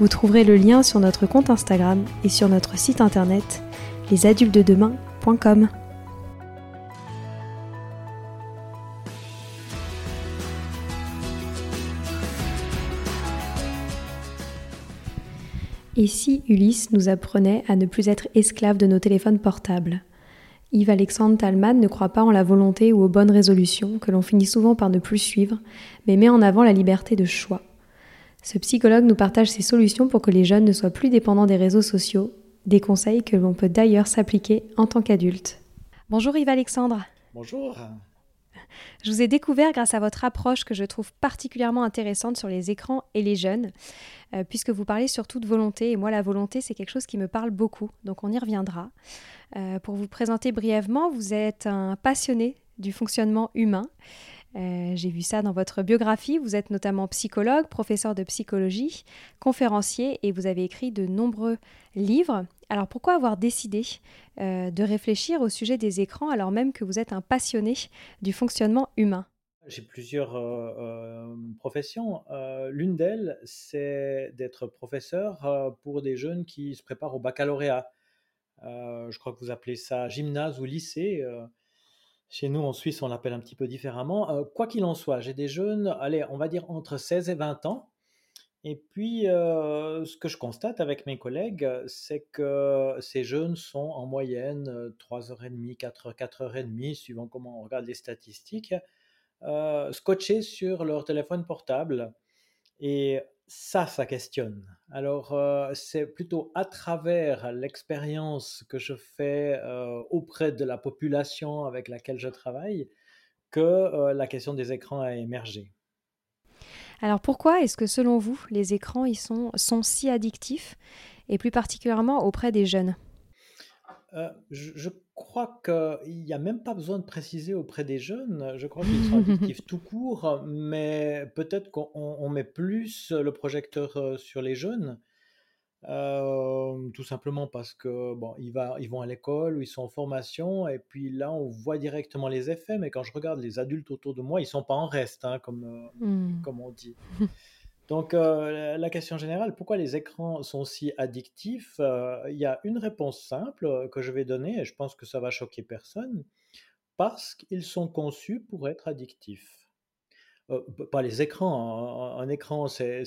Vous trouverez le lien sur notre compte Instagram et sur notre site internet lesadultedemain.com. Et si Ulysse nous apprenait à ne plus être esclave de nos téléphones portables? Yves-Alexandre Talman ne croit pas en la volonté ou aux bonnes résolutions que l'on finit souvent par ne plus suivre, mais met en avant la liberté de choix. Ce psychologue nous partage ses solutions pour que les jeunes ne soient plus dépendants des réseaux sociaux, des conseils que l'on peut d'ailleurs s'appliquer en tant qu'adulte. Bonjour Yves-Alexandre. Bonjour. Je vous ai découvert grâce à votre approche que je trouve particulièrement intéressante sur les écrans et les jeunes, euh, puisque vous parlez surtout de volonté, et moi la volonté c'est quelque chose qui me parle beaucoup, donc on y reviendra. Euh, pour vous présenter brièvement, vous êtes un passionné du fonctionnement humain. Euh, j'ai vu ça dans votre biographie. Vous êtes notamment psychologue, professeur de psychologie, conférencier et vous avez écrit de nombreux livres. Alors pourquoi avoir décidé euh, de réfléchir au sujet des écrans alors même que vous êtes un passionné du fonctionnement humain? J'ai plusieurs euh, professions. L'une d'elles, c'est d'être professeur pour des jeunes qui se préparent au baccalauréat. je crois que vous appelez ça gymnase ou lycée. Chez nous, en Suisse, on l'appelle un petit peu différemment. Euh, quoi qu'il en soit, j'ai des jeunes, allez, on va dire entre 16 et 20 ans. Et puis, euh, ce que je constate avec mes collègues, c'est que ces jeunes sont en moyenne 3h30, 4h, 4h30, suivant comment on regarde les statistiques, euh, scotchés sur leur téléphone portable. Et ça, ça questionne. Alors, euh, c'est plutôt à travers l'expérience que je fais euh, auprès de la population avec laquelle je travaille que euh, la question des écrans a émergé. Alors, pourquoi est-ce que selon vous, les écrans ils sont, sont si addictifs, et plus particulièrement auprès des jeunes? Je, crois qu'il n'y a même pas besoin de préciser auprès des jeunes. Je crois qu'ils sont addictifs tout court, mais peut-être qu'on met plus le projecteur sur les jeunes. tout simplement parce que bon, ils, ils vont à l'école ou ils sont en formation et puis là on voit directement les effets. Mais quand je regarde les adultes autour de moi, ils sont pas en reste, hein, comme, mmh. comme on dit. Donc euh, la question générale, pourquoi les écrans sont si addictifs euh, Il y a une réponse simple euh, que je vais donner et je pense que ça va choquer personne. Parce qu'ils sont conçus pour être addictifs. pas les écrans. Hein. Un, écran, c'est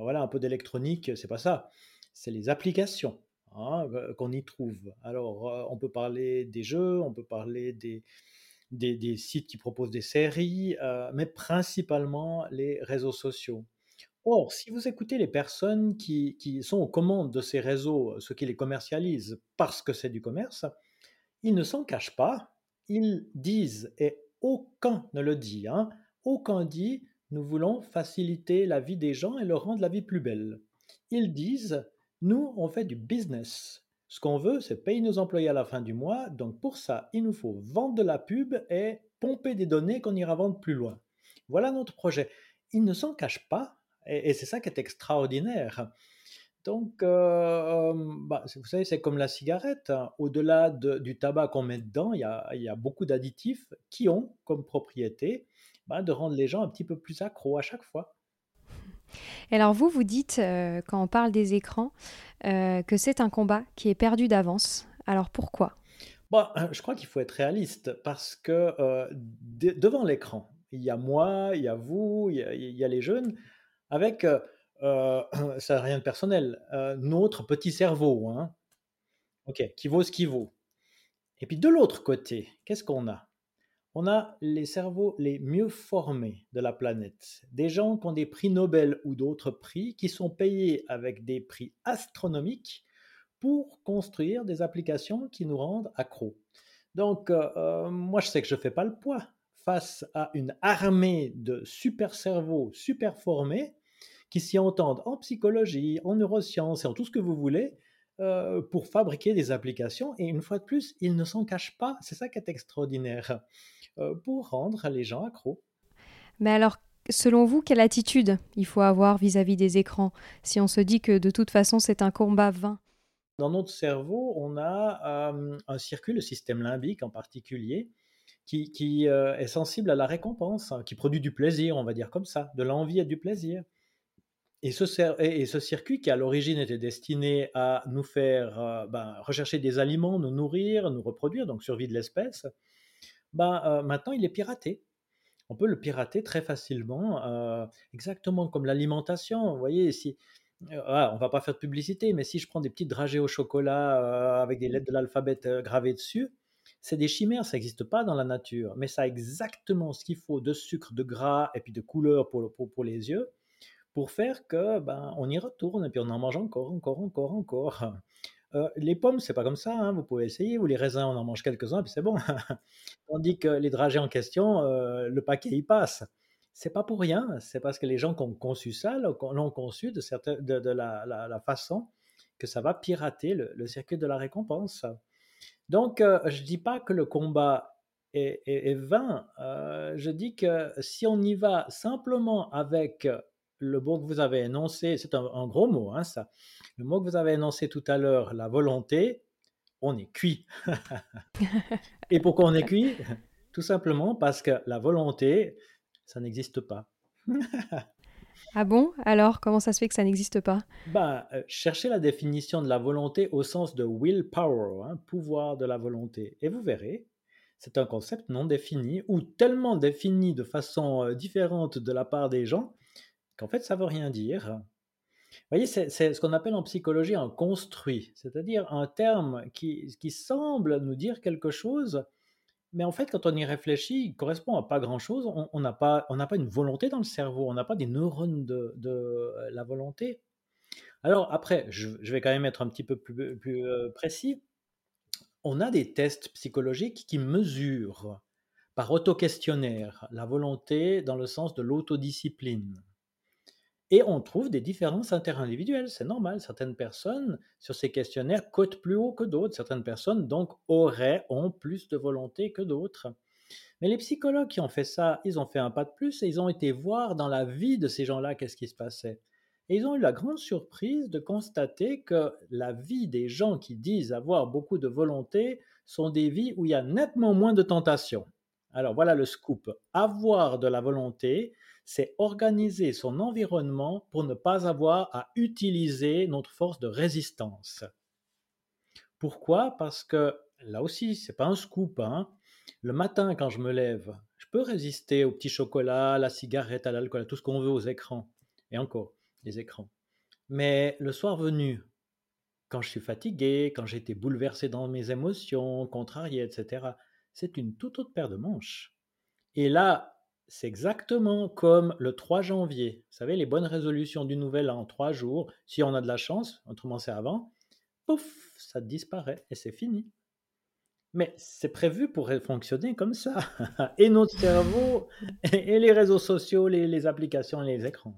voilà un peu d'électronique, c'est pas ça. C'est les applications hein, qu'on y trouve. Alors on peut parler des jeux, on peut parler des des, sites qui proposent des séries, euh, mais principalement les réseaux sociaux. Or, si vous écoutez les personnes qui, sont aux commandes de ces réseaux, ceux qui les commercialisent parce que c'est du commerce, ils ne s'en cachent pas, ils disent, et aucun ne le dit, hein, aucun dit, nous voulons faciliter la vie des gens et leur rendre la vie plus belle. Ils disent, nous, on fait du business. Ce qu'on veut, c'est payer nos employés à la fin du mois. Donc pour ça, il nous faut vendre de la pub et pomper des données qu'on ira vendre plus loin. Voilà notre projet. Il ne s'en cache pas, et, c'est ça qui est extraordinaire. Donc, euh, bah, vous savez, c'est comme la cigarette. hein. Au-delà de- du tabac qu'on met dedans, il y a, il y a beaucoup d'additifs qui ont comme propriété bah, de rendre les gens un petit peu plus accros à chaque fois. Et alors vous, vous dites, euh, quand on parle des écrans, euh, que c'est un combat qui est perdu d'avance. Alors pourquoi? Bon, je crois qu'il faut être réaliste parce que euh, de- devant l'écran, il y a moi, il y a vous, il y a, les jeunes, avec, euh, euh, ça n'a rien de personnel, euh, notre petit cerveau, hein, qui vaut ce qu'il vaut. Et puis de l'autre côté, qu'est-ce qu'on a? On a les cerveaux les mieux formés de la planète, des gens qui ont des prix Nobel ou d'autres prix qui sont payés avec des prix astronomiques pour construire des applications qui nous rendent accros. Donc, euh, euh, moi, je sais que je ne fais pas le poids face à une armée de super cerveaux super formés qui s'y entendent en psychologie, en neurosciences et en tout ce que vous voulez euh, pour fabriquer des applications. Et une fois de plus, ils ne s'en cachent pas. C'est ça qui est extraordinaire pour rendre les gens accros. Mais alors, selon vous, quelle attitude il faut avoir vis-à-vis des écrans si on se dit que de toute façon c'est un combat vain? Dans notre cerveau, on a euh, un circuit, le système limbique en particulier, qui, qui, euh, est sensible à la récompense, hein, qui produit du plaisir, on va dire comme ça, de l'envie et du plaisir. Et ce, et circuit qui à l'origine était destiné à nous faire euh, ben, rechercher des aliments, nous nourrir, nous reproduire, donc survie de l'espèce, ben, euh, maintenant il est piraté. On peut le pirater très facilement, euh, exactement comme l'alimentation. Vous voyez, si, euh, ah, on va pas faire de publicité, mais si je prends des petites dragées au chocolat euh, avec des lettres de l'alphabet euh, gravées dessus, c'est des chimères, ça n'existe pas dans la nature, mais ça a exactement ce qu'il faut de sucre, de gras et puis de couleur pour, le- pour, pour les yeux pour faire que ben, on y retourne et puis on en mange encore, encore, encore, encore. Euh, les pommes, c'est pas comme ça, hein, vous pouvez essayer, ou les raisins, on en mange quelques-uns, puis c'est bon. Tandis que les dragées en question, euh, le paquet y passe. C'est pas pour rien, c'est parce que les gens qui ont conçu ça l'ont conçu de, de, la, façon que ça va pirater le, circuit de la récompense. Donc, euh, je dis pas que le combat est vain, euh, je dis que si on y va simplement avec le mot que vous avez énoncé, c'est un, un gros mot, hein, ça, le mot que vous avez énoncé tout à l'heure, la volonté, on est cuit. Et pourquoi on est cuit? Tout simplement parce que la volonté, ça n'existe pas. Ah bon? Alors, comment ça se fait que ça n'existe pas? Euh, cherchez la définition de la volonté au sens de willpower, hein, pouvoir de la volonté, et vous verrez, c'est un concept non défini ou tellement défini de façon euh, différente de la part des gens qu'en fait ça veut rien dire. Vous voyez, c'est ce qu'on appelle en psychologie un construit, c'est-à-dire un terme qui, semble nous dire quelque chose, mais en fait, quand on y réfléchit, il correspond à pas grand-chose. On n'a pas, pas une volonté dans le cerveau, on n'a pas des neurones de, la volonté. Alors après, je, je vais quand même être un petit peu plus, plus, euh, précis. On a des tests psychologiques qui mesurent par auto-questionnaire la volonté dans le sens de l'autodiscipline. Et on trouve des différences interindividuelles, c'est normal. Certaines personnes, sur ces questionnaires, cotent plus haut que d'autres. Certaines personnes, donc, auraient, ont plus de volonté que d'autres. Mais les psychologues qui ont fait ça, ils ont fait un pas de plus et ils ont été voir dans la vie de ces gens-là qu'est-ce qui se passait. Et ils ont eu la grande surprise de constater que la vie des gens qui disent avoir beaucoup de volonté sont des vies où il y a nettement moins de tentations. Alors voilà le scoop. Avoir de la volonté, c'est organiser son environnement pour ne pas avoir à utiliser notre force de résistance. Pourquoi? Parce que là aussi, c'est pas un scoop. Hein. Le matin, quand je me lève, je peux résister au petit chocolat, à la cigarette, à l'alcool, à tout ce qu'on veut aux écrans. Et encore, les écrans. Mais le soir venu, quand je suis fatigué, quand j'ai été bouleversé dans mes émotions, contrarié, etc., c'est une toute autre paire de manches. Et là, c'est exactement comme le 3 janvier. Vous savez, les bonnes résolutions du nouvel an, trois jours, si on a de la chance, autrement c'est avant, pouf, ça disparaît et c'est fini. Mais c'est prévu pour fonctionner comme ça. Et notre cerveau, et les réseaux sociaux, les, applications, les écrans.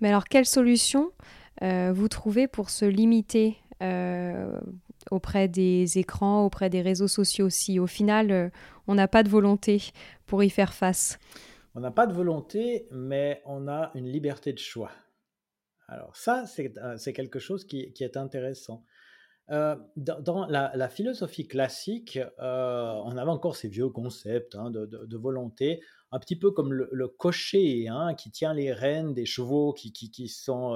Mais alors, quelle solution euh, vous trouvez pour se limiter euh, auprès des écrans, auprès des réseaux sociaux si au final euh, on n'a pas de volonté pour y faire face On n'a pas de volonté, mais on a une liberté de choix. Alors ça, c'est euh, quelque chose qui, est intéressant. Euh, dans, la, philosophie classique, on avait encore ces vieux concepts hein, de, volonté, un petit peu comme le, cocher hein, qui tient les rênes des chevaux qui, sont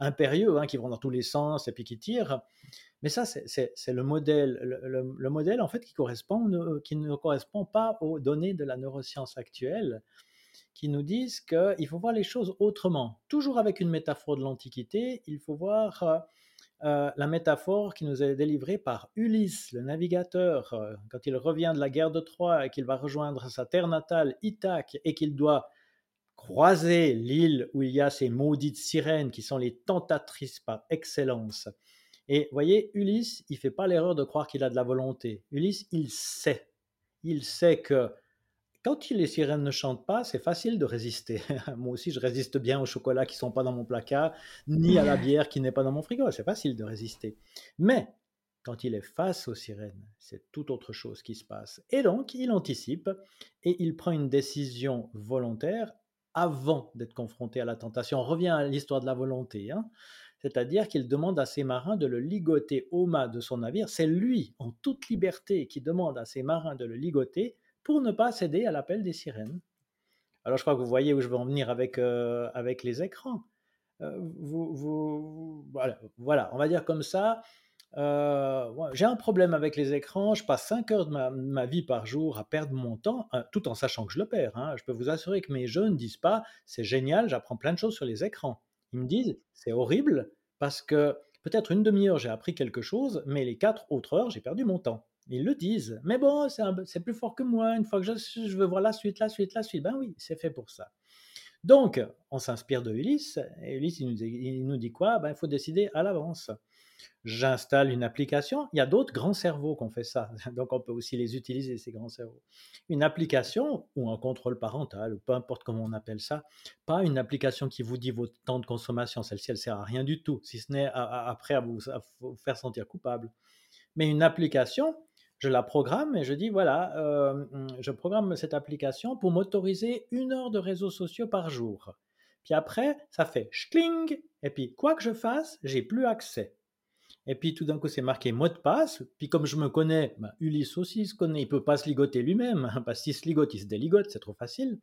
impérieux, hein, qui vont dans tous les sens et puis qui tirent. Mais ça, c'est le modèle, le, le- le modèle en fait ne- qui ne correspond pas aux données de la neuroscience actuelle qui nous disent qu'il faut voir les choses autrement. Toujours avec une métaphore de l'Antiquité, il faut voir euh, euh, la métaphore qui nous est délivrée par Ulysse, le navigateur, euh, quand il revient de la guerre de Troie et qu'il va rejoindre sa terre natale, Ithaque, et qu'il doit croiser l'île où il y a ces maudites sirènes qui sont les tentatrices par excellence. Et voyez, Ulysse, il fait pas l'erreur de croire qu'il a de la volonté. Ulysse, il sait. Il sait que quand les sirènes ne chantent pas, c'est facile de résister. Moi aussi, je résiste bien aux chocolats qui sont pas dans mon placard, ni à la bière qui n'est pas dans mon frigo. C'est facile de résister. Mais quand il est face aux sirènes, c'est tout autre chose qui se passe. Et donc, il anticipe et il prend une décision volontaire avant d'être confronté à la tentation. On revient à l'histoire de la volonté. hein. C'est-à-dire qu'il demande à ses marins de le ligoter au mât de son navire. C'est lui, en toute liberté, qui demande à ses marins de le ligoter pour ne pas céder à l'appel des sirènes. Alors je crois que vous voyez où je veux en venir avec, euh, avec les écrans. Euh, vous, vous- voilà, voilà, on va dire comme ça. euh, J'ai un problème avec les écrans. Je passe 5 heures de ma, ma vie par jour à perdre mon temps, hein, tout en sachant que je le perds. hein. Je peux vous assurer que mes jeunes ne disent pas c'est génial, j'apprends plein de choses sur les écrans. Ils me disent c'est horrible parce que peut-être une demi-heure j'ai appris quelque chose, mais les quatre autres heures j'ai perdu mon temps. Ils le disent. Mais bon, c'est plus fort que moi. Une fois que je, je veux voir la suite, la suite, la suite, ben oui, c'est fait pour ça. Donc, on s'inspire de Ulysse, et Ulysse, il nous, dit- il nous dit quoi? Ben, Il faut décider à l'avance. J'installe une application. Il y a d'autres grands cerveaux qui ont fait ça, donc on peut aussi les utiliser, ces grands cerveaux. Une application ou un contrôle parental, ou peu importe comment on appelle ça, pas une application qui vous dit votre temps de consommation, celle-ci, elle sert à rien du tout, si ce n'est après à vous, à vous faire sentir coupable. Mais une application, je la programme et je dis voilà, euh, je programme cette application pour m'autoriser une heure de réseaux sociaux par jour. Puis après, ça fait schling, et puis quoi que je fasse, j'ai plus accès. Et puis tout d'un coup, c'est marqué mot de passe. Puis comme je me connais, ben, Ulysse aussi se connaît, il peut pas se ligoter lui-même, hein, parce qu'il se ligote, il se déligote, c'est trop facile.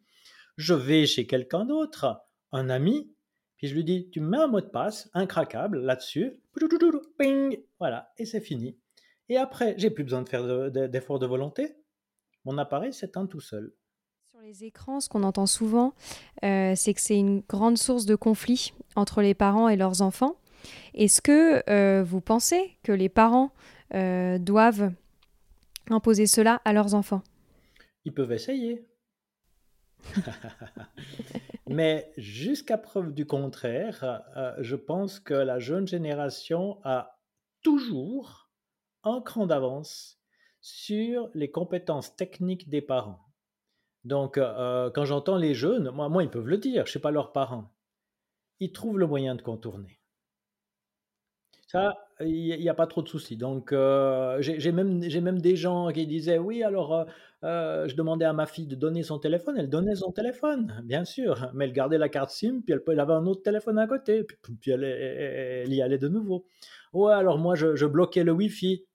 Je vais chez quelqu'un d'autre, un ami, puis je lui dis, tu me mets un mot de passe incraquable là-dessus, ping, voilà, et c'est fini. Et après, j'ai plus besoin de faire de- de- d'efforts de volonté. Mon appareil s'éteint tout seul. Sur les écrans, ce qu'on entend souvent, euh, c'est que c'est une grande source de conflit entre les parents et leurs enfants. Est-ce que euh, vous pensez que les parents euh, doivent imposer cela à leurs enfants? Ils peuvent essayer. Mais jusqu'à preuve du contraire, euh, je pense que la jeune génération a toujours un cran d'avance sur les compétences techniques des parents. Donc, quand j'entends les jeunes, moi, moi, ils peuvent le dire, je ne suis pas leurs parents, ils trouvent le moyen de contourner. Ça, il n'y a pas trop de soucis. Donc, euh, j'ai même, même des gens qui disaient, oui, alors, euh, euh, je demandais à ma fille de donner son téléphone, elle donnait son téléphone, bien sûr, mais elle gardait la carte SIM, puis elle, avait un autre téléphone à côté, puis, elle, y allait de nouveau. Ouais, alors moi, je, bloquais le Wi-Fi.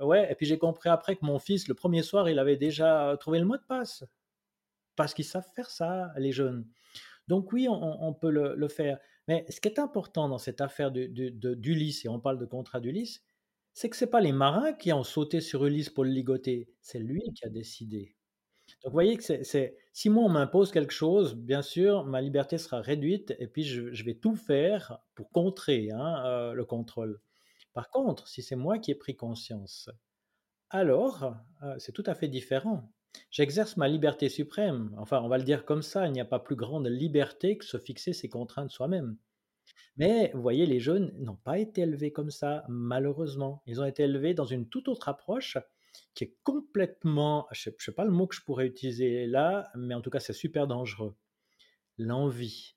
Ouais, et puis j'ai compris après que mon fils, le premier soir, il avait déjà trouvé le mot de passe, parce qu'ils savent faire ça, les jeunes. Donc oui, on, peut le faire. Mais ce qui est important dans cette affaire d'Ulysse, et on parle de contrat d'Ulysse, c'est que ce n'est pas les marins qui ont sauté sur Ulysse pour le ligoter, c'est lui qui a décidé. Donc vous voyez que c'est, si moi on m'impose quelque chose, bien sûr, ma liberté sera réduite et puis je, je vais tout faire pour contrer hein, euh, le contrôle. Par contre, si c'est moi qui ai pris conscience, alors euh, c'est tout à fait différent. J'exerce ma liberté suprême. Enfin, on va le dire comme ça, il n'y a pas plus grande liberté que se fixer ses contraintes soi-même. Mais vous voyez, les jeunes n'ont pas été élevés comme ça, malheureusement. Ils ont été élevés dans une toute autre approche qui est complètement, je ne sais, pas le mot que je pourrais utiliser là, mais en tout cas c'est super dangereux. L'envie.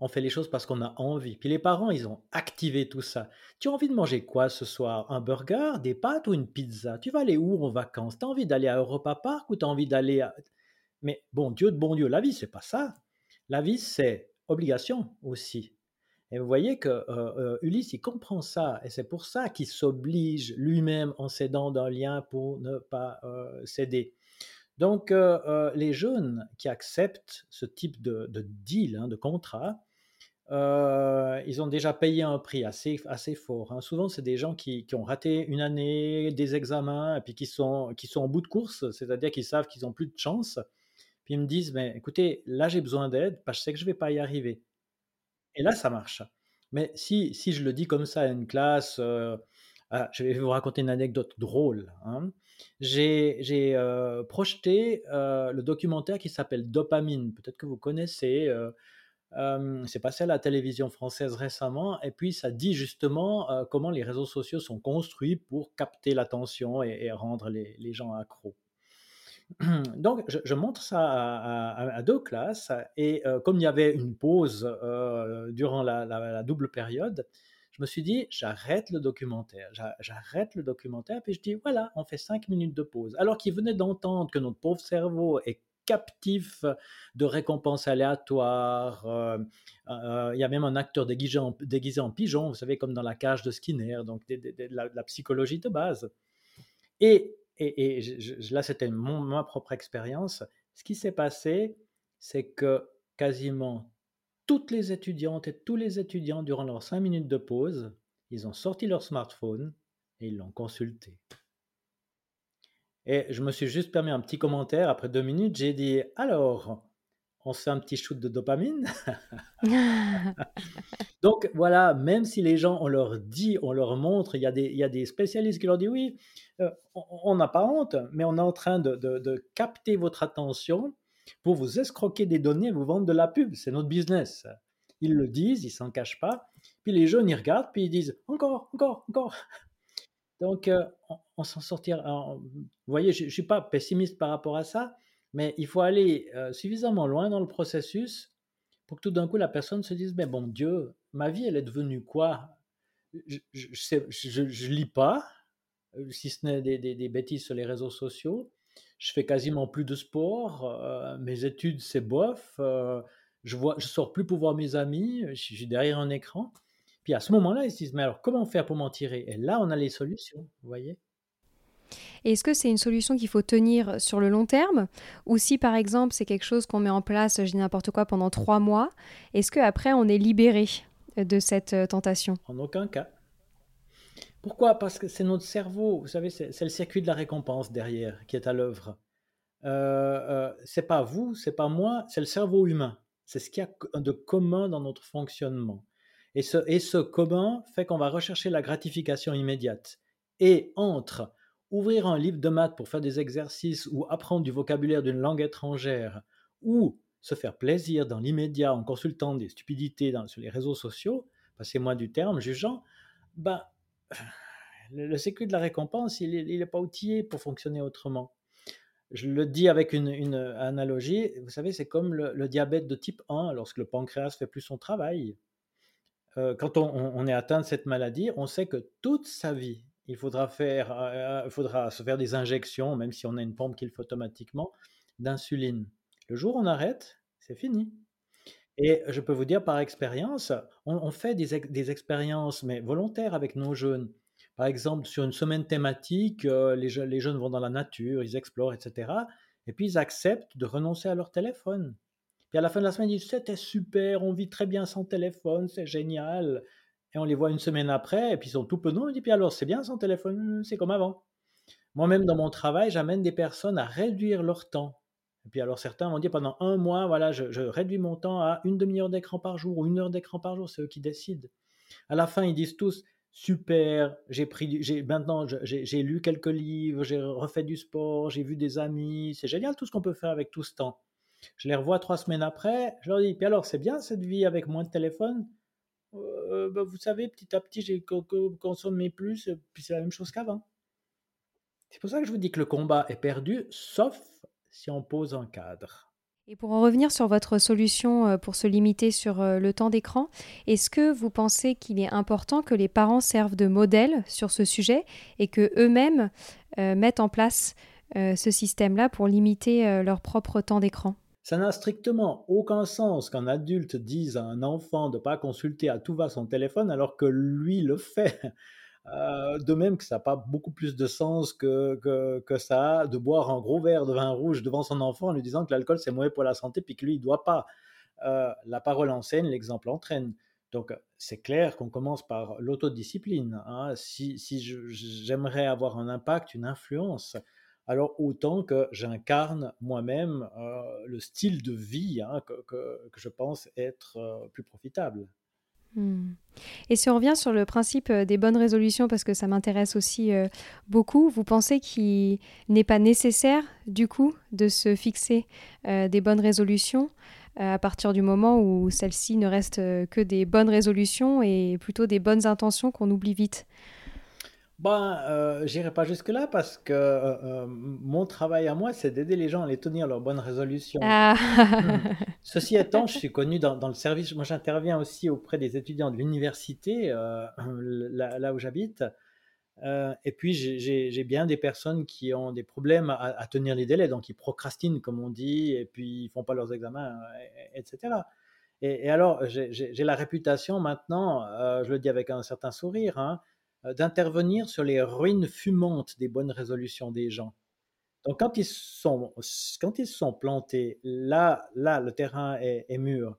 On fait les choses parce qu'on a envie. Puis les parents, ils ont activé tout ça. Tu as envie de manger quoi ce soir? Un burger, des pâtes ou une pizza? Tu vas aller où en vacances? Tu as envie d'aller à Europa Park ou tu as envie d'aller à... Mais bon Dieu de bon Dieu, la vie, c'est pas ça. La vie, c'est obligation aussi. Et vous voyez que Ulysse, il comprend ça, et c'est pour ça qu'il s'oblige lui-même en cédant d'un lien pour ne pas céder. Donc, les jeunes qui acceptent ce type de, deal, hein, de contrat, ils ont déjà payé un prix assez, assez fort. Hein. Souvent, c'est des gens qui, ont raté une année, des examens, et puis qui sont, qui sont en bout de course, c'est-à-dire qu'ils savent qu'ils n'ont plus de chance. Puis ils me disent, mais écoutez, là j'ai besoin d'aide, parce que je sais que je ne vais pas y arriver. Et là, ça marche. Mais si, si je le dis comme ça à une classe, ah, je vais vous raconter une anecdote drôle. Hein. J'ai projeté le documentaire qui s'appelle Dopamine. Peut-être que vous connaissez. C'est passé à la télévision française récemment, et puis ça dit justement comment les réseaux sociaux sont construits pour capter l'attention et, rendre les, gens accros. Donc, je, montre ça à, deux classes, et comme il y avait une pause durant la, double période, je me suis dit, j'arrête le documentaire, j'arrête le documentaire, puis je dis, voilà, on fait cinq minutes de pause. Alors qu'ils venaient d'entendre que notre pauvre cerveau est captif de récompenses aléatoires. Euh, euh, il y a même un acteur déguisé en, pigeon, vous savez, comme dans la cage de Skinner, donc de, la, psychologie de base. Et, et, là, c'était ma propre expérience. Ce qui s'est passé, c'est que quasiment toutes les étudiantes et tous les étudiants, durant leurs cinq minutes de pause, ils ont sorti leur smartphone et ils l'ont consulté. Et je me suis juste permis un petit commentaire. Après deux minutes, j'ai dit Alors, on se fait un petit shoot de dopamine? Donc voilà, même si les gens, on leur dit, on leur montre, il y a des, il y a des spécialistes qui leur disent Oui, euh, on n'a pas honte, mais on est en train de, de capter votre attention pour vous escroquer des données, vous vendre de la pub. C'est notre business. Ils le disent, ils s'en cachent pas. Puis les jeunes, ils regardent, puis ils disent encore, encore, encore. Donc, euh, on, s'en sortira. vous voyez, je ne suis pas pessimiste par rapport à ça, mais il faut aller euh, suffisamment loin dans le processus pour que tout d'un coup, la personne se dise, mais bon Dieu, ma vie, elle est devenue quoi? Je ne lis pas, euh, si ce n'est des, bêtises sur les réseaux sociaux je fais quasiment plus de sport, mes études c'est bof, je vois, je sors plus pour voir mes amis, je suis derrière un écran. Puis à ce moment-là, ils se disent mais alors comment faire pour m'en tirer? Et là, on a les solutions, vous voyez? Est-ce que c'est une solution qu'il faut tenir sur le long terme? Ou si par exemple c'est quelque chose qu'on met en place, je dis n'importe quoi, pendant trois mois, est-ce qu'après on est libéré de cette euh, tentation? En aucun cas. Pourquoi? Parce que c'est notre cerveau, vous savez, c'est le circuit de la récompense derrière qui est à l'œuvre. Euh, euh, c'est pas vous, c'est pas moi, c'est le cerveau humain. C'est ce qu'il y a de commun dans notre fonctionnement. Et ce, et commun fait qu'on va rechercher la gratification immédiate. Et entre ouvrir un livre de maths pour faire des exercices ou apprendre du vocabulaire d'une langue étrangère ou se faire plaisir dans l'immédiat en consultant des stupidités sur les réseaux sociaux, passez-moi du terme, jugeant, ben, le, circuit de la récompense, il n'est pas outillé pour fonctionner autrement. Je le dis avec une, analogie, vous savez, c'est comme le, diabète de type 1, lorsque le pancréas fait plus son travail. Euh, quand on, est atteint de cette maladie, on sait que toute sa vie, il faudra, faire, euh, il faudra se faire des injections, même si on a une pompe qu'il fait automatiquement, d'insuline. Le jour où on arrête, c'est fini. Et je peux vous dire par expérience, on, fait des, expériences, mais volontaires avec nos jeunes. Par exemple, sur une semaine thématique, euh, les, jeunes vont dans la nature, ils explorent, etc. Et puis ils acceptent de renoncer à leur téléphone. Puis à la fin de la semaine, ils disent C'était super, on vit très bien sans téléphone, c'est génial. Et on les voit une semaine après, et puis ils sont tout penauds. On dit Puis alors, c'est bien sans téléphone, c'est comme avant. Moi-même, dans mon travail, j'amène des personnes à réduire leur temps. Et puis alors certains vont dire pendant un mois, voilà, je, réduis mon temps à une demi-heure d'écran par jour ou une heure d'écran par jour, c'est eux qui décident. À la fin, ils disent tous, super, j'ai pris, j'ai maintenant j'ai lu quelques livres, j'ai refait du sport, j'ai vu des amis, c'est génial tout ce qu'on peut faire avec tout ce temps. Je les revois trois semaines après, je leur dis, puis alors c'est bien cette vie avec moins de téléphone? Euh, bah, Vous savez, petit à petit, j'ai consommé plus, puis c'est la même chose qu'avant. C'est pour ça que je vous dis que le combat est perdu, sauf si on pose un cadre. Et pour en revenir sur votre solution euh, pour se limiter sur euh, le temps d'écran, est-ce que vous pensez qu'il est important que les parents servent de modèle sur ce sujet et que eux-mêmes euh, mettent en place ce système-là pour limiter leur propre temps d'écran? Ça n'a strictement aucun sens qu'un adulte dise à un enfant de ne pas consulter à tout va son téléphone alors que lui le fait. Euh, de même que ça n'a pas beaucoup plus de sens que, que, ça a de boire un gros verre de vin rouge devant son enfant en lui disant que l'alcool c'est mauvais pour la santé puis que lui il doit pas. Euh, la parole enseigne, l'exemple entraîne. Donc c'est clair qu'on commence par l'autodiscipline. Hein. Si, si j'aimerais avoir un impact, une influence, alors autant que j'incarne moi-même euh, le style de vie hein, que, je pense être plus profitable. Hmm. Et si on revient sur le principe euh, des bonnes résolutions, parce que ça m'intéresse aussi euh, beaucoup, vous pensez qu'il n'est pas nécessaire, du coup, de se fixer euh, des bonnes résolutions à partir du moment où celles-ci ne restent que des bonnes résolutions et plutôt des bonnes intentions qu'on oublie vite? Ben, euh, j'irai pas jusque-là parce que euh, euh, mon travail à moi, c'est d'aider les gens à les tenir leurs bonnes résolutions. Ah. Ceci étant, je suis connu dans, dans le service. Moi, j'interviens aussi auprès des étudiants de l'université, euh, là, là, où j'habite. et puis, j'ai bien des personnes qui ont des problèmes à, tenir les délais, donc ils procrastinent, comme on dit, et puis ils font pas leurs examens, etc. Et, et alors, j'ai la réputation maintenant, je le dis avec un certain sourire, hein, d'intervenir sur les ruines fumantes des bonnes résolutions des gens. Donc quand ils sont, quand ils sont plantés, là, là, le terrain est, mûr.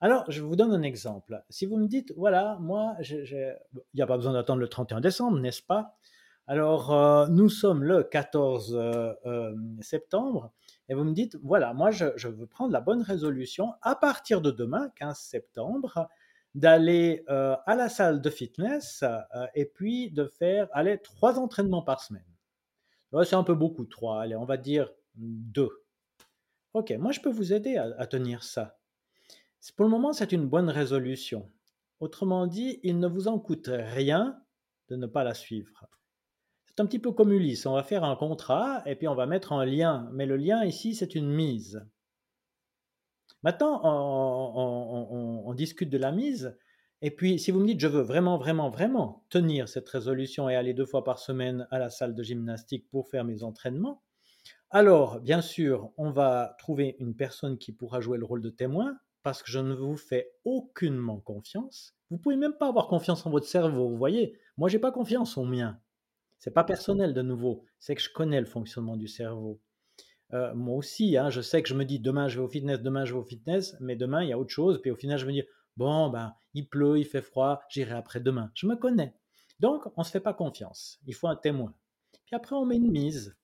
Alors, je vous donne un exemple. Si vous me dites, voilà, moi, il n'y a pas besoin d'attendre le 31 décembre, n'est-ce pas? Alors, euh, nous sommes le 14 euh, septembre, et vous me dites, voilà, moi, je, veux prendre la bonne résolution à partir de demain, 15 septembre, d'aller euh, à la salle de fitness euh, et puis de faire aller trois entraînements par semaine. c'est un peu beaucoup, trois. Allez, on va dire deux. Ok, moi je peux vous aider à, tenir ça. Pour le moment, c'est une bonne résolution. Autrement dit, il ne vous en coûte rien de ne pas la suivre. C'est un petit peu comme Ulysse. On va faire un contrat et puis on va mettre un lien. Mais le lien ici, c'est une mise. Maintenant, on, discute de la mise. Et puis, si vous me dites, je veux vraiment, vraiment, vraiment tenir cette résolution et aller deux fois par semaine à la salle de gymnastique pour faire mes entraînements, alors, bien sûr, on va trouver une personne qui pourra jouer le rôle de témoin parce que je ne vous fais aucunement confiance. Vous pouvez même pas avoir confiance en votre cerveau, vous voyez. Moi, j'ai pas confiance en mien. C'est pas personnel de nouveau, c'est que je connais le fonctionnement du cerveau. Euh, moi aussi, hein, je sais que je me dis demain je vais au fitness, demain je vais au fitness, mais demain il y a autre chose. Puis au final, je me dis bon, ben, il pleut, il fait froid, j'irai après demain. Je me connais. Donc, on ne se fait pas confiance. Il faut un témoin. Puis après, on met une mise.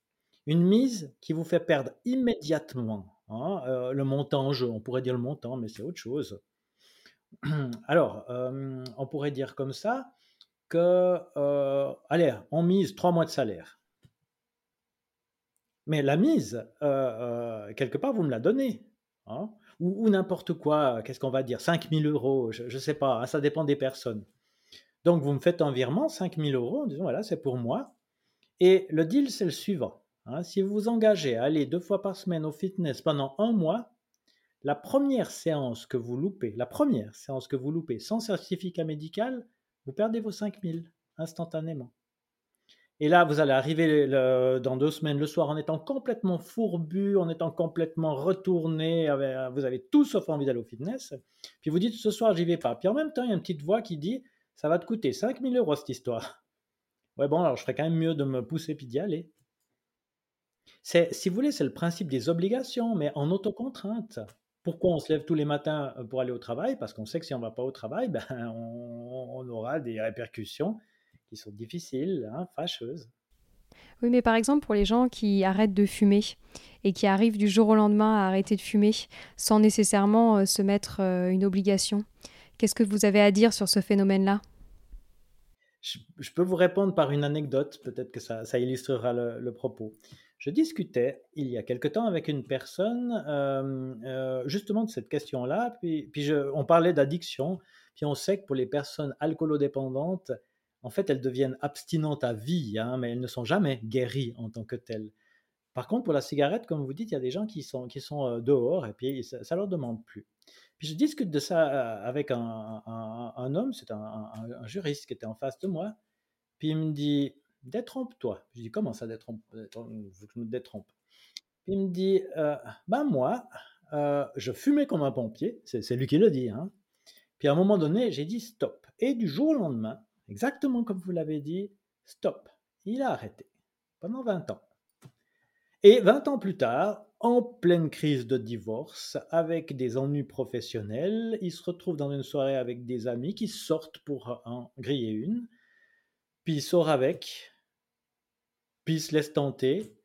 Une mise qui vous fait perdre immédiatement hein, euh, le montant en jeu. On pourrait dire le montant, mais c'est autre chose. Alors, euh, on pourrait dire comme ça que, allez, on mise trois mois de salaire. Mais la mise, euh, euh, quelque part, vous me la donnez. Hein, ou, n'importe quoi, qu'est-ce qu'on va dire 5000 euros, je ne sais pas, hein, ça dépend des personnes. Donc vous me faites un virement, 5000 euros, en disant voilà, c'est pour moi. Et le deal, c'est le suivant. Hein, si vous vous engagez à aller deux fois par semaine au fitness pendant un mois, la première séance que vous loupez, la première séance que vous loupez sans certificat médical, vous perdez vos 5000 instantanément. Et là, vous allez arriver dans deux semaines le soir en étant complètement fourbu, en étant complètement retourné, vous avez tout sauf envie d'aller au fitness. Puis vous dites, ce soir, j'y vais pas. Puis en même temps, il y a une petite voix qui dit, ça va te coûter 5000 euros cette histoire. Ouais, bon, alors je ferais quand même mieux de me pousser puis d'y aller. C'est, si vous voulez, c'est le principe des obligations, mais en autocontrainte. Pourquoi on se lève tous les matins pour aller au travail? Parce qu'on sait que si on ne va pas au travail, ben, on aura des répercussions qui sont difficiles, hein, fâcheuses. Oui, mais par exemple, pour les gens qui arrêtent de fumer et qui arrivent du jour au lendemain à arrêter de fumer sans nécessairement euh, se mettre euh, une obligation, qu'est-ce que vous avez à dire sur ce phénomène-là? Je, peux vous répondre par une anecdote, peut-être que ça, illustrera le, propos. Je discutais il y a quelque temps avec une personne euh, justement de cette question-là, puis, puis on parlait d'addiction, puis on sait que pour les personnes alcoolodépendantes, en fait, elles deviennent abstinentes à vie, hein, mais elles ne sont jamais guéries en tant que telles. Par contre, pour la cigarette, comme vous dites, il y a des gens qui sont, qui sont euh, dehors et puis ça ne leur demande plus. Puis je discute de ça euh, avec un, homme, c'est un, juriste qui était en face de moi. Puis il me dit Détrompe-toi. Je dis Comment ça, détrompe, me détrompe il me dit euh, Ben moi, je fumais comme un pompier, c'est lui qui le dit. Hein. Puis à un moment donné, j'ai dit stop. Et du jour au lendemain, exactement comme vous l'avez dit, stop. Il a arrêté pendant 20 ans. Et 20 ans plus tard, en pleine crise de divorce, avec des ennuis professionnels, il se retrouve dans une soirée avec des amis qui sortent pour en griller une, puis il sort avec, puis il se laisse tenter,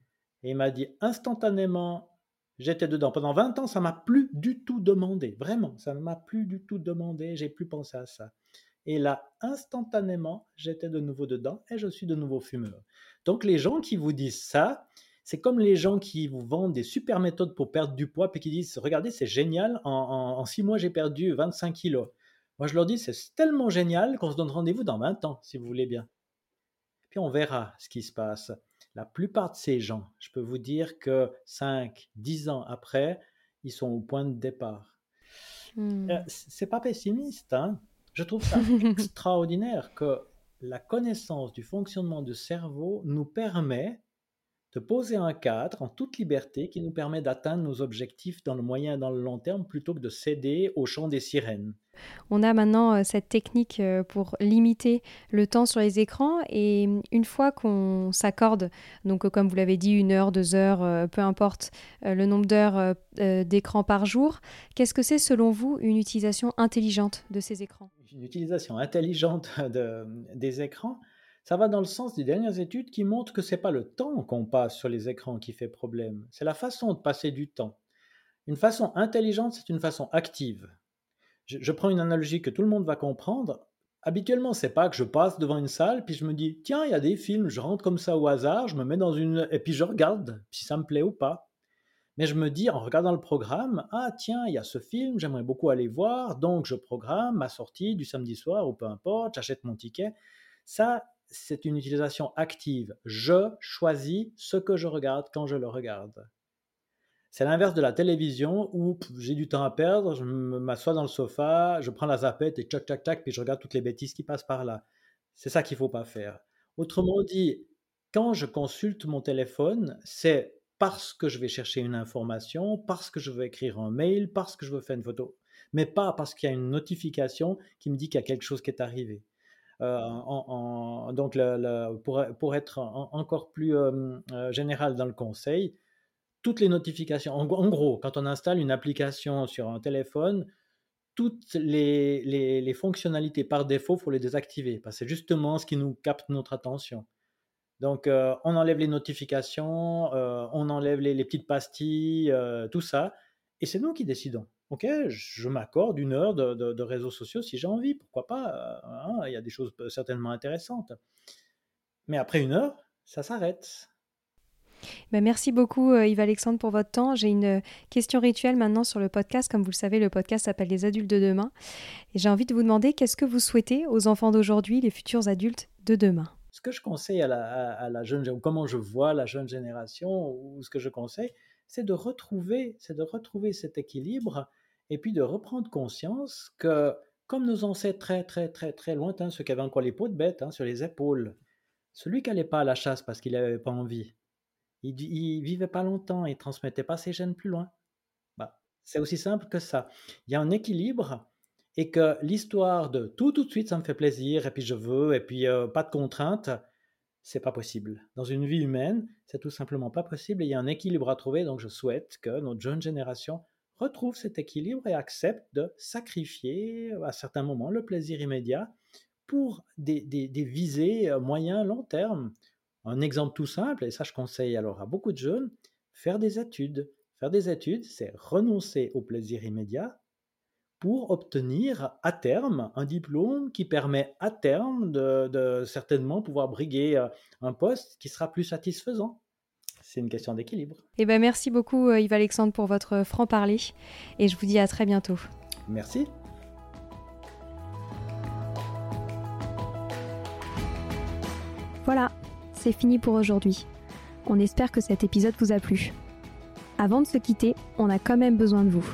et il m'a dit instantanément, j'étais dedans. Pendant 20 ans, ça m'a plus du tout demandé, vraiment, ça ne m'a plus du tout demandé, j'ai plus pensé à ça. Et là, instantanément, j'étais de nouveau dedans et je suis de nouveau fumeur. Donc les gens qui vous disent ça, c'est comme les gens qui vous vendent des super méthodes pour perdre du poids, puis qui disent, regardez, c'est génial, en, six mois, j'ai perdu 25 kilos. Moi, je leur dis, c'est tellement génial qu'on se donne rendez-vous dans 20 ans, si vous voulez bien. Puis on verra ce qui se passe. La plupart de ces gens, je peux vous dire que 5, 10 ans après, ils sont au point de départ. Euh, c'est pas pessimiste, hein je trouve ça extraordinaire que la connaissance du fonctionnement du cerveau nous permet de poser un cadre en toute liberté qui nous permet d'atteindre nos objectifs dans le moyen et dans le long terme plutôt que de céder au chant des sirènes. On a maintenant euh, cette technique euh, pour limiter le temps sur les écrans et mm, une fois qu'on s'accorde, donc euh, comme vous l'avez dit, une heure, deux heures, peu importe le nombre d'heures d'écran par jour, qu'est-ce que c'est selon vous une utilisation intelligente de ces écrans? Une utilisation intelligente des écrans ça va dans le sens des dernières études qui montrent que ce n'est pas le temps qu'on passe sur les écrans qui fait problème, c'est la façon de passer du temps. Une façon intelligente, c'est une façon active. Je, prends une analogie que tout le monde va comprendre. Habituellement, c'est pas que je passe devant une salle puis je me dis tiens, il y a des films, je rentre comme ça au hasard, je me mets dans une et puis je regarde si ça me plaît ou pas. Mais je me dis en regardant le programme, ah tiens, il y a ce film, j'aimerais beaucoup aller voir, donc je programme ma sortie du samedi soir ou peu importe, j'achète mon ticket. Ça, c'est une utilisation active. Je choisis ce que je regarde quand je le regarde. C'est l'inverse de la télévision où j'ai du temps à perdre, je m'assois dans le sofa, je prends la zapette et tchac tchac tchac, puis je regarde toutes les bêtises qui passent par là. C'est ça qu'il ne faut pas faire. Autrement dit, quand je consulte mon téléphone, c'est parce que je vais chercher une information, parce que je veux écrire un mail, parce que je veux faire une photo, mais pas parce qu'il y a une notification qui me dit qu'il y a quelque chose qui est arrivé. Euh, donc, pour, être encore plus euh, euh, général dans le conseil, toutes les notifications, en, gros, quand on installe une application sur un téléphone, toutes les, fonctionnalités par défaut, il faut les désactiver, parce que c'est justement ce qui nous capte notre attention. Donc, on enlève les notifications, on enlève les, petites pastilles, tout ça, et c'est nous qui décidons. Ok, je m'accorde une heure de, réseaux sociaux si j'ai envie, pourquoi pas euh, hein, Il y a des choses certainement intéressantes. Mais après une heure, ça s'arrête. Ben merci beaucoup euh, Yves Alexandre pour votre temps. J'ai une euh, question rituelle maintenant sur le podcast. Comme vous le savez, le podcast s'appelle Les adultes de demain. Et j'ai envie de vous demander qu'est-ce que vous souhaitez aux enfants d'aujourd'hui, les futurs adultes de demain? Ce que je conseille à la, à la jeune, ou comment je vois la jeune génération, ou ce que je conseille, c'est de retrouver, c'est de retrouver cet équilibre et puis de reprendre conscience que, comme nos ancêtres très très très très lointains, ceux qui avaient encore les peaux de bête hein, sur les épaules, celui qui n'allait pas à la chasse parce qu'il n'avait pas envie, il, ne vivait pas longtemps, il transmettait pas ses gènes plus loin. Bah, c'est aussi simple que ça. Il y a un équilibre et que l'histoire de tout tout de suite ça me fait plaisir et puis je veux et puis euh, pas de contraintes, c'est pas possible. Dans une vie humaine, c'est tout simplement pas possible il y a un équilibre à trouver. Donc je souhaite que notre jeune génération retrouve cet équilibre et accepte de sacrifier à certains moments le plaisir immédiat pour des, des, visées euh, moyen long terme. Un exemple tout simple, et ça je conseille alors à beaucoup de jeunes, faire des études. Faire des études, c'est renoncer au plaisir immédiat pour obtenir à terme un diplôme qui permet à terme de, certainement pouvoir briguer euh, un poste qui sera plus satisfaisant. C'est une question d'équilibre. Eh ben merci beaucoup euh, Yves Alexandre pour votre franc-parler et je vous dis à très bientôt. Merci. Voilà, c'est fini pour aujourd'hui. On espère que cet épisode vous a plu. Avant de se quitter, on a quand même besoin de vous.